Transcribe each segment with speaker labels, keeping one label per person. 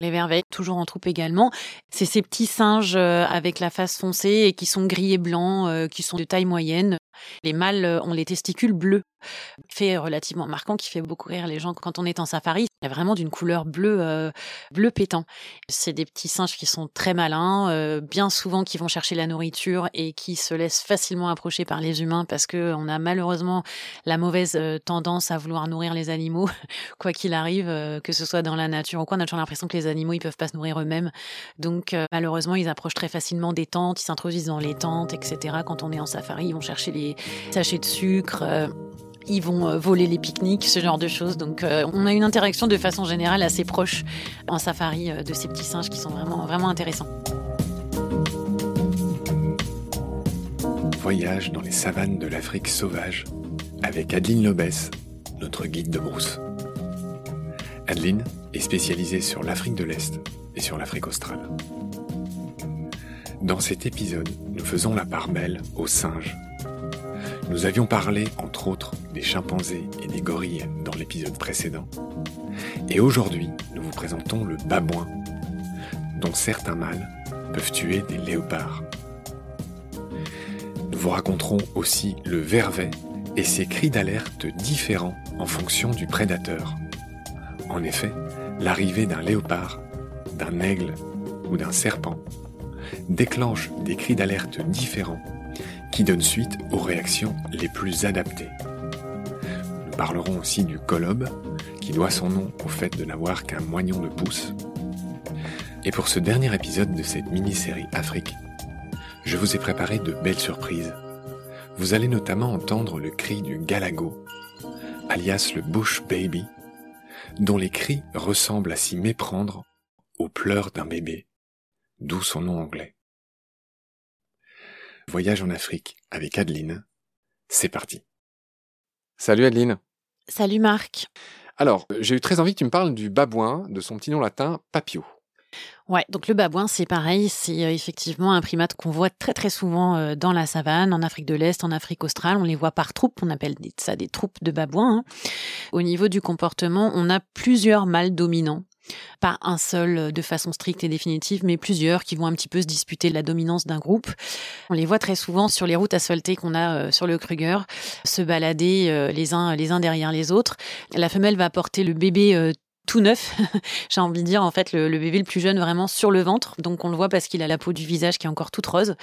Speaker 1: Les verveilles, toujours en troupe également. C'est ces petits singes euh, avec la face foncée et qui sont gris et blancs, euh, qui sont de taille moyenne. Les mâles euh, ont les testicules bleus fait relativement marquant qui fait beaucoup rire les gens quand on est en safari. Il y a vraiment d'une couleur bleue, euh, bleu pétant. C'est des petits singes qui sont très malins, euh, bien souvent qui vont chercher la nourriture et qui se laissent facilement approcher par les humains parce que on a malheureusement la mauvaise euh, tendance à vouloir nourrir les animaux, quoi qu'il arrive, que ce soit dans la nature ou quoi. On a toujours l'impression que les animaux ils peuvent pas se nourrir eux-mêmes, donc malheureusement ils approchent très facilement des tentes, ils s'introduisent dans les tentes, etc. Quand on est en safari, ils vont chercher les sachets de sucre ils vont euh, voler les pique-niques, ce genre de choses. Donc euh, on a une interaction de façon générale assez proche en safari euh, de ces petits singes qui sont vraiment, vraiment intéressants.
Speaker 2: Voyage dans les savanes de l'Afrique sauvage avec Adeline Lobès, notre guide de brousse. Adeline est spécialisée sur l'Afrique de l'Est et sur l'Afrique australe. Dans cet épisode, nous faisons la part belle aux singes nous avions parlé, entre autres, des chimpanzés et des gorilles dans l'épisode précédent. Et aujourd'hui, nous vous présentons le babouin, dont certains mâles peuvent tuer des léopards. Nous vous raconterons aussi le vervet et ses cris d'alerte différents en fonction du prédateur. En effet, l'arrivée d'un léopard, d'un aigle ou d'un serpent déclenche des cris d'alerte différents qui donne suite aux réactions les plus adaptées. Nous parlerons aussi du colobe, qui doit son nom au fait de n'avoir qu'un moignon de pouce. Et pour ce dernier épisode de cette mini-série Afrique, je vous ai préparé de belles surprises. Vous allez notamment entendre le cri du galago, alias le bush baby, dont les cris ressemblent à s'y méprendre aux pleurs d'un bébé, d'où son nom anglais. Voyage en Afrique avec Adeline. C'est parti. Salut Adeline.
Speaker 1: Salut Marc.
Speaker 2: Alors, j'ai eu très envie que tu me parles du babouin, de son petit nom latin Papio.
Speaker 1: Ouais, donc le babouin, c'est pareil, c'est euh, effectivement un primate qu'on voit très très souvent euh, dans la savane, en Afrique de l'Est, en Afrique australe. On les voit par troupes, on appelle ça des troupes de babouins. Hein. Au niveau du comportement, on a plusieurs mâles dominants Pas un seul de façon stricte et définitive, mais plusieurs qui vont un petit peu se disputer la dominance d'un groupe. On les voit très souvent sur les routes asphaltées qu'on a sur le Kruger, se balader les uns les uns derrière les autres. La femelle va porter le bébé tout neuf, j'ai envie de dire en fait le, bébé le plus jeune vraiment sur le ventre, donc on le voit parce qu'il a la peau du visage qui est encore toute rose.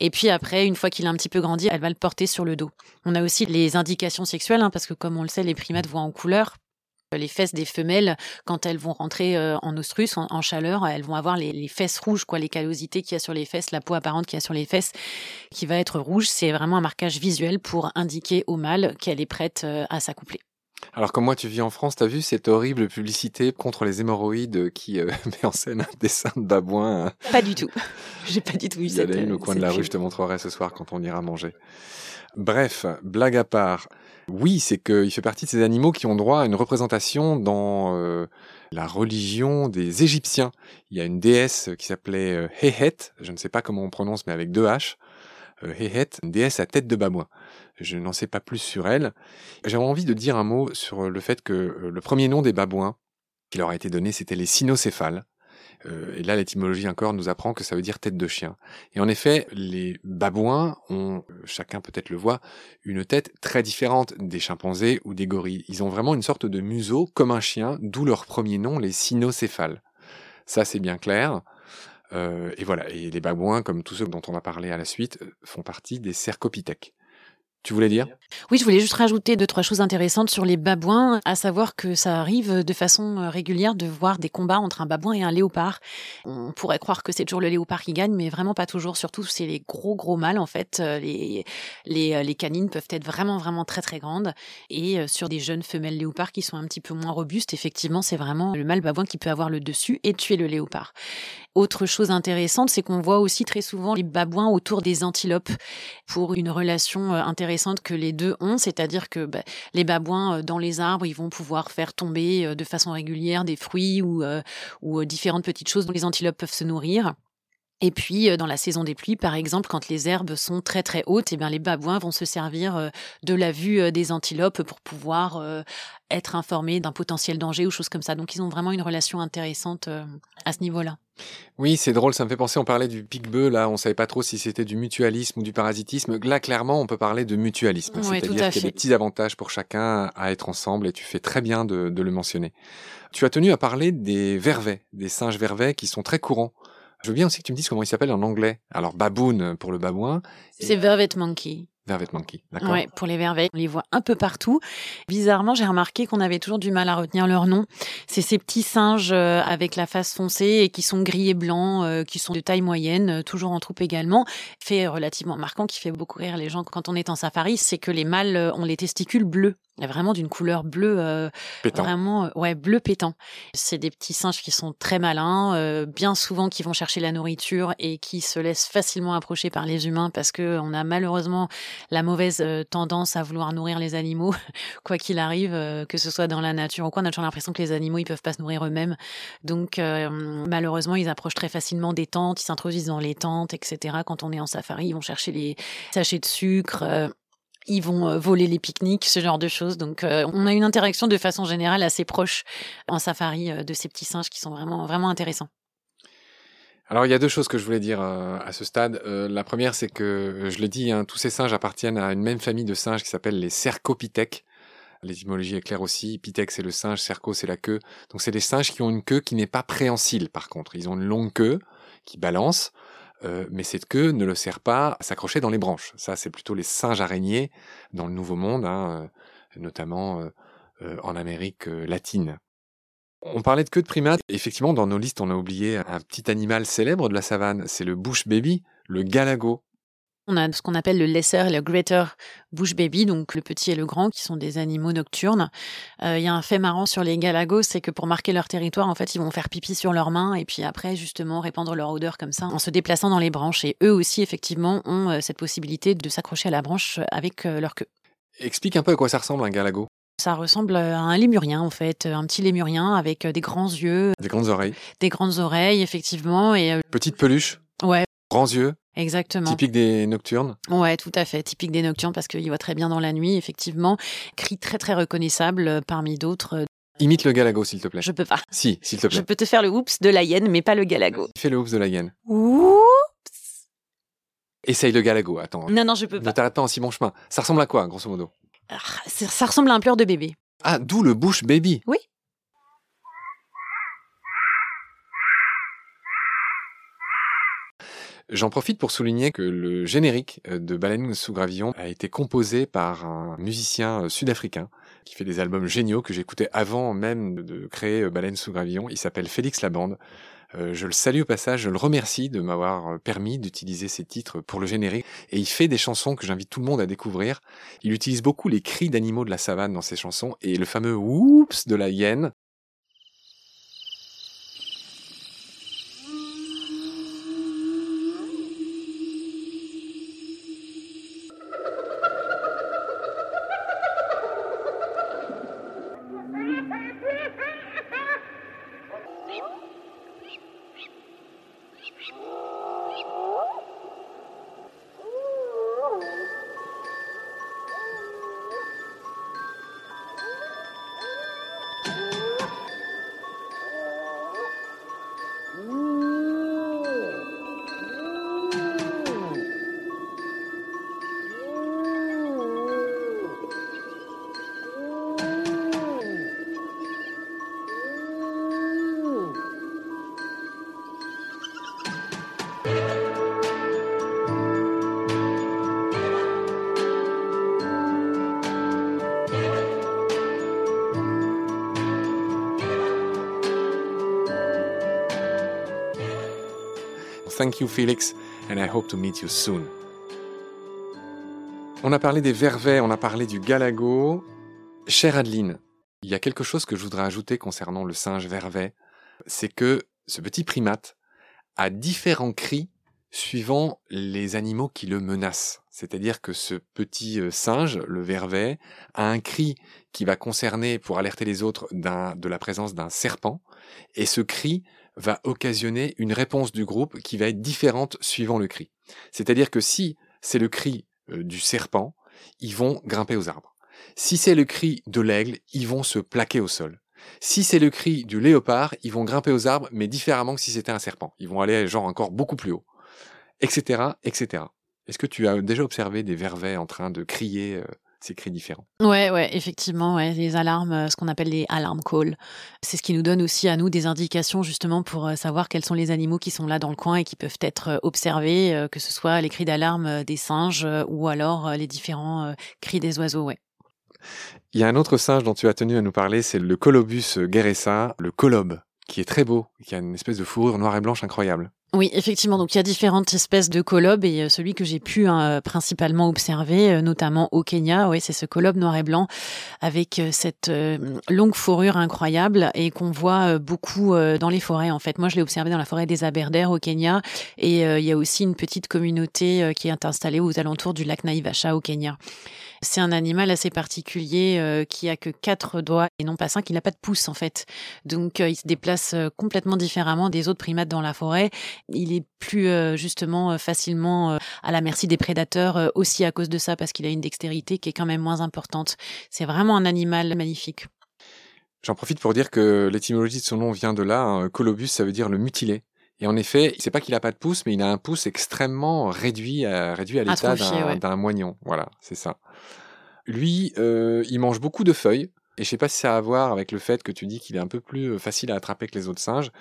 Speaker 1: Et puis après, une fois qu'il a un petit peu grandi, elle va le porter sur le dos. On a aussi les indications sexuelles, hein, parce que comme on le sait, les primates voient en couleur. Les fesses des femelles, quand elles vont rentrer euh, en ostrus, en, chaleur, elles vont avoir les, fesses rouges, quoi, les callosités qu'il y a sur les fesses, la peau apparente qu'il y a sur les fesses, qui va être rouge. C'est vraiment un marquage visuel pour indiquer au mâle qu'elle est prête euh, à s'accoupler.
Speaker 2: Alors comme moi tu vis en France, t'as vu cette horrible publicité contre les hémorroïdes qui euh, met en scène un dessin de babouin hein
Speaker 1: Pas du tout. J'ai pas du tout vu
Speaker 2: Il y a une au coin de la rue, je te montrerai ce soir quand on ira manger. Bref, blague à part. Oui, c'est qu'il fait partie de ces animaux qui ont droit à une représentation dans euh, la religion des Égyptiens. Il y a une déesse qui s'appelait euh, Hehet, je ne sais pas comment on prononce, mais avec deux H. Hehet, une déesse à tête de babouin. Je n'en sais pas plus sur elle. J'avais envie de dire un mot sur le fait que euh, le premier nom des babouins qui leur a été donné, c'était les cynocéphales. Euh, et là, l'étymologie encore nous apprend que ça veut dire tête de chien. Et en effet, les babouins ont, euh, chacun peut-être le voit, une tête très différente des chimpanzés ou des gorilles. Ils ont vraiment une sorte de museau comme un chien, d'où leur premier nom, les cynocéphales. Ça, c'est bien clair. et voilà, et les babouins, comme tous ceux dont on va parler à la suite, font partie des cercopithèques. Tu voulais dire?
Speaker 1: Oui, je voulais juste rajouter deux, trois choses intéressantes sur les babouins, à savoir que ça arrive de façon euh, régulière de voir des combats entre un babouin et un léopard. On pourrait croire que c'est toujours le léopard qui gagne, mais vraiment pas toujours. Surtout, c'est les gros, gros mâles, en fait. Euh, les, les, euh, les canines peuvent être vraiment, vraiment très, très grandes. Et sur des jeunes femelles léopards qui sont un petit peu moins robustes, effectivement, c'est vraiment le mâle babouin qui peut avoir le dessus et tuer le léopard. Autre chose intéressante, c'est qu'on voit aussi très souvent les babouins autour des antilopes pour une relation intéressante que les deux ont, c'est-à-dire que bah, les babouins euh, dans les arbres, ils vont pouvoir faire tomber euh, de façon régulière des fruits ou, euh, ou différentes petites choses dont les antilopes peuvent se nourrir. Et puis, dans la saison des pluies, par exemple, quand les herbes sont très très hautes, et eh bien, les babouins vont se servir de la vue des antilopes pour pouvoir être informés d'un potentiel danger ou choses comme ça. Donc, ils ont vraiment une relation intéressante à ce niveau-là.
Speaker 2: Oui, c'est drôle, ça me fait penser, on parlait du pic-bœuf, là, on savait pas trop si c'était du mutualisme ou du parasitisme. Là, clairement, on peut parler de mutualisme. C'est-à-dire qu'il y a des petits avantages pour chacun à être ensemble et tu fais très bien de, de le mentionner. Tu as tenu à parler des vervets, des singes vervets qui sont très courants je veux bien aussi que tu me dises comment il s'appelle en anglais. Alors, baboon pour le babouin.
Speaker 1: C'est vervet monkey.
Speaker 2: Vervet monkey, d'accord.
Speaker 1: Ouais, pour les vervets, on les voit un peu partout. Bizarrement, j'ai remarqué qu'on avait toujours du mal à retenir leur nom. C'est ces petits singes euh, avec la face foncée et qui sont gris et blancs, euh, qui sont de taille moyenne, euh, toujours en troupe également. Fait relativement marquant, qui fait beaucoup rire les gens quand on est en safari, c'est que les mâles ont les testicules bleus vraiment d'une couleur bleue, euh, vraiment, euh, ouais, bleu pétant. C'est des petits singes qui sont très malins, euh, bien souvent qui vont chercher la nourriture et qui se laissent facilement approcher par les humains parce que on a malheureusement la mauvaise tendance à vouloir nourrir les animaux, quoi qu'il arrive, que ce soit dans la nature ou quoi. On a toujours l'impression que les animaux ils peuvent pas se nourrir eux-mêmes, donc malheureusement ils approchent très facilement des tentes, ils s'introduisent dans les tentes, etc. Quand on est en safari, ils vont chercher les sachets de sucre ils vont euh, voler les pique-niques, ce genre de choses. Donc, euh, on a une interaction de façon générale assez proche en safari euh, de ces petits singes qui sont vraiment, vraiment intéressants.
Speaker 2: Alors, il y a deux choses que je voulais dire à ce stade. la première, c'est que, je l'ai dit, hein, tous ces singes appartiennent à une même famille de singes qui s'appelle les cercopithèques. L'étymologie est claire aussi. Pithèque, c'est le singe, cerco, c'est la queue. Donc, c'est des singes qui ont une queue qui n'est pas préhensile, par contre. Ils ont une longue queue qui balance. Euh, mais cette queue ne le sert pas à s'accrocher dans les branches. Ça, c'est plutôt les singes araignées dans le Nouveau Monde, hein, euh, notamment euh, en Amérique latine. On parlait de queue de primate. Effectivement, dans nos listes, on a oublié un petit animal célèbre de la savane, c'est le bush baby, le galago.
Speaker 1: On a ce qu'on appelle le lesser et le greater bush baby, donc le petit et le grand, qui sont des animaux nocturnes. Euh, il y a un fait marrant sur les galagos, c'est que pour marquer leur territoire, en fait, ils vont faire pipi sur leurs mains et puis après, justement, répandre leur odeur comme ça en se déplaçant dans les branches. Et eux aussi, effectivement, ont euh, cette possibilité de s'accrocher à la branche avec euh, leur queue.
Speaker 2: Explique un peu à quoi ça ressemble un galago.
Speaker 1: Ça ressemble à un lémurien, en fait, un petit lémurien avec des grands yeux.
Speaker 2: Des grandes oreilles.
Speaker 1: Des grandes oreilles, effectivement. Et
Speaker 2: Petite peluche.
Speaker 1: Ouais.
Speaker 2: Grands yeux.
Speaker 1: Exactement.
Speaker 2: Typique des nocturnes
Speaker 1: Ouais, tout à fait. Typique des nocturnes parce qu'il voit très bien dans la nuit, effectivement. Cri très très reconnaissable euh, parmi d'autres.
Speaker 2: Imite le galago, s'il te plaît.
Speaker 1: Je peux pas.
Speaker 2: Si, s'il te plaît.
Speaker 1: Je peux te faire le oups de la hyène, mais pas le galago.
Speaker 2: Fais le oups de la hyène.
Speaker 1: Oups.
Speaker 2: Essaye le galago, attends.
Speaker 1: Non, non, je peux
Speaker 2: Ne
Speaker 1: pas.
Speaker 2: t'arrête pas en si bon chemin. Ça ressemble à quoi, grosso modo?
Speaker 1: Ah, ça ça ressemble à un pleur de bébé.
Speaker 2: Ah, d'où le bush baby.
Speaker 1: Oui.
Speaker 2: J'en profite pour souligner que le générique euh, de Baleine sous gravillon a été composé par un musicien euh, sud-africain qui fait des albums géniaux que j'écoutais avant même de créer euh, Baleine sous gravillon. Il s'appelle Félix Labande. Je le salue au passage, je le remercie de m'avoir permis d'utiliser ces titres pour le générique. Et il fait des chansons que j'invite tout le monde à découvrir. Il utilise beaucoup les cris d'animaux de la savane dans ses chansons et le fameux oups de la hyène. Thank you Felix, and I hope to meet you soon. On a parlé des vervets, on a parlé du galago. Chère Adeline, il y a quelque chose que je voudrais ajouter concernant le singe vervet, c'est que ce petit primate a différents cris suivant les animaux qui le menacent. C'est-à-dire que ce petit euh, singe, le vervet, a un cri qui va concerner, pour alerter les autres, de la présence d'un serpent, et ce cri va occasionner une réponse du groupe qui va être différente suivant le cri. C'est-à-dire que si c'est le cri euh, du serpent, ils vont grimper aux arbres. Si c'est le cri de l'aigle, ils vont se plaquer au sol. Si c'est le cri du léopard, ils vont grimper aux arbres, mais différemment que si c'était un serpent. Ils vont aller genre encore beaucoup plus haut, etc., etc. Est-ce que tu as déjà observé des vervets en train de crier euh, ces cris différents
Speaker 1: Ouais, ouais, effectivement, ouais, les alarmes, euh, ce qu'on appelle les alarm calls. C'est ce qui nous donne aussi à nous des indications justement pour euh, savoir quels sont les animaux qui sont là dans le coin et qui peuvent être euh, observés, que ce soit les cris d'alarme des singes ou alors les différents cris des oiseaux, ouais.
Speaker 2: Il y a un autre singe dont tu as tenu à nous parler, c'est le Colobus guerressa, le colobe, qui est très beau, qui a une espèce de fourrure noire et blanche incroyable.
Speaker 1: Oui, effectivement. Donc, il y a différentes espèces de colobes et euh, celui que j'ai pu hein, principalement observer, euh, notamment au Kenya, oui, c'est ce colobe noir et blanc avec euh, cette euh, longue fourrure incroyable et qu'on voit euh, beaucoup euh, dans les forêts. En fait, moi, je l'ai observé dans la forêt des Aberdare au Kenya et euh, il y a aussi une petite communauté euh, qui est installée aux alentours du lac Naivasha au Kenya. C'est un animal assez particulier euh, qui a que quatre doigts et non pas cinq. Il n'a pas de pouce en fait, donc euh, il se déplace euh, complètement différemment des autres primates dans la forêt il est plus euh, justement euh, facilement euh, à la merci des prédateurs aussi à cause de ça parce qu'il a une dextérité qui est quand même moins importante. C'est vraiment un animal magnifique.
Speaker 2: J'en profite pour dire que l'étymologie de son nom vient de là. hein. Colobus, ça veut dire le mutilé. Et en effet, c'est pas qu'il a pas de pouce, mais il a un pouce extrêmement réduit à, réduit à l'état d'un
Speaker 1: ouais.
Speaker 2: moignon. Voilà, c'est ça. Lui, euh, il mange beaucoup de feuilles. Et je sais pas si ça a à voir avec le fait que tu dis qu'il est un peu plus euh, facile à attraper que les autres singes.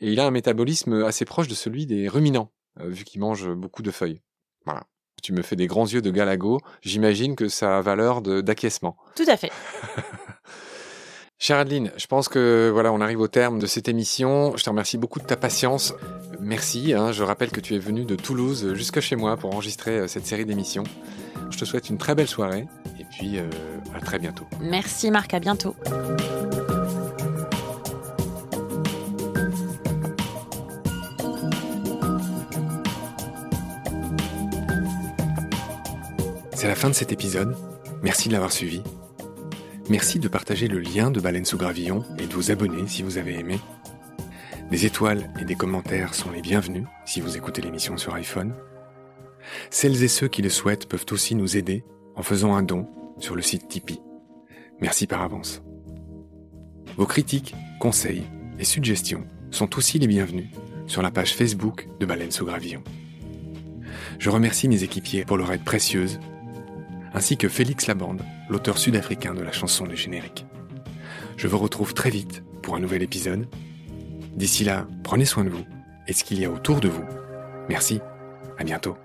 Speaker 2: Et il a un métabolisme assez proche de celui des ruminants, euh, vu qu'il mange beaucoup de feuilles. Voilà. Tu me fais des grands yeux de galago. J'imagine que ça a valeur d'acquiescement.
Speaker 1: Tout à fait.
Speaker 2: Chère Adeline, je pense que voilà, on arrive au terme de cette émission. Je te remercie beaucoup de ta patience. Merci. hein. je rappelle que tu es venu de Toulouse jusque chez moi pour enregistrer euh, cette série d'émissions. Je te souhaite une très belle soirée puis euh, à très bientôt.
Speaker 1: Merci Marc, à bientôt.
Speaker 2: C'est la fin de cet épisode. Merci de l'avoir suivi. Merci de partager le lien de Baleine sous Gravillon et de vous abonner si vous avez aimé. Des étoiles et des commentaires sont les bienvenus si vous écoutez l'émission sur iPhone. Celles et ceux qui le souhaitent peuvent aussi nous aider en faisant un don sur le site Tipeee. Merci par avance. Vos critiques, conseils et suggestions sont aussi les bienvenus sur la page Facebook de Baleine sous Gravillon. Je remercie mes équipiers pour leur aide précieuse, ainsi que Félix Labande, l'auteur sud-africain de la chanson du générique. Je vous retrouve très vite pour un nouvel épisode. D'ici là, prenez soin de vous et ce qu'il y a autour de vous. Merci, à bientôt.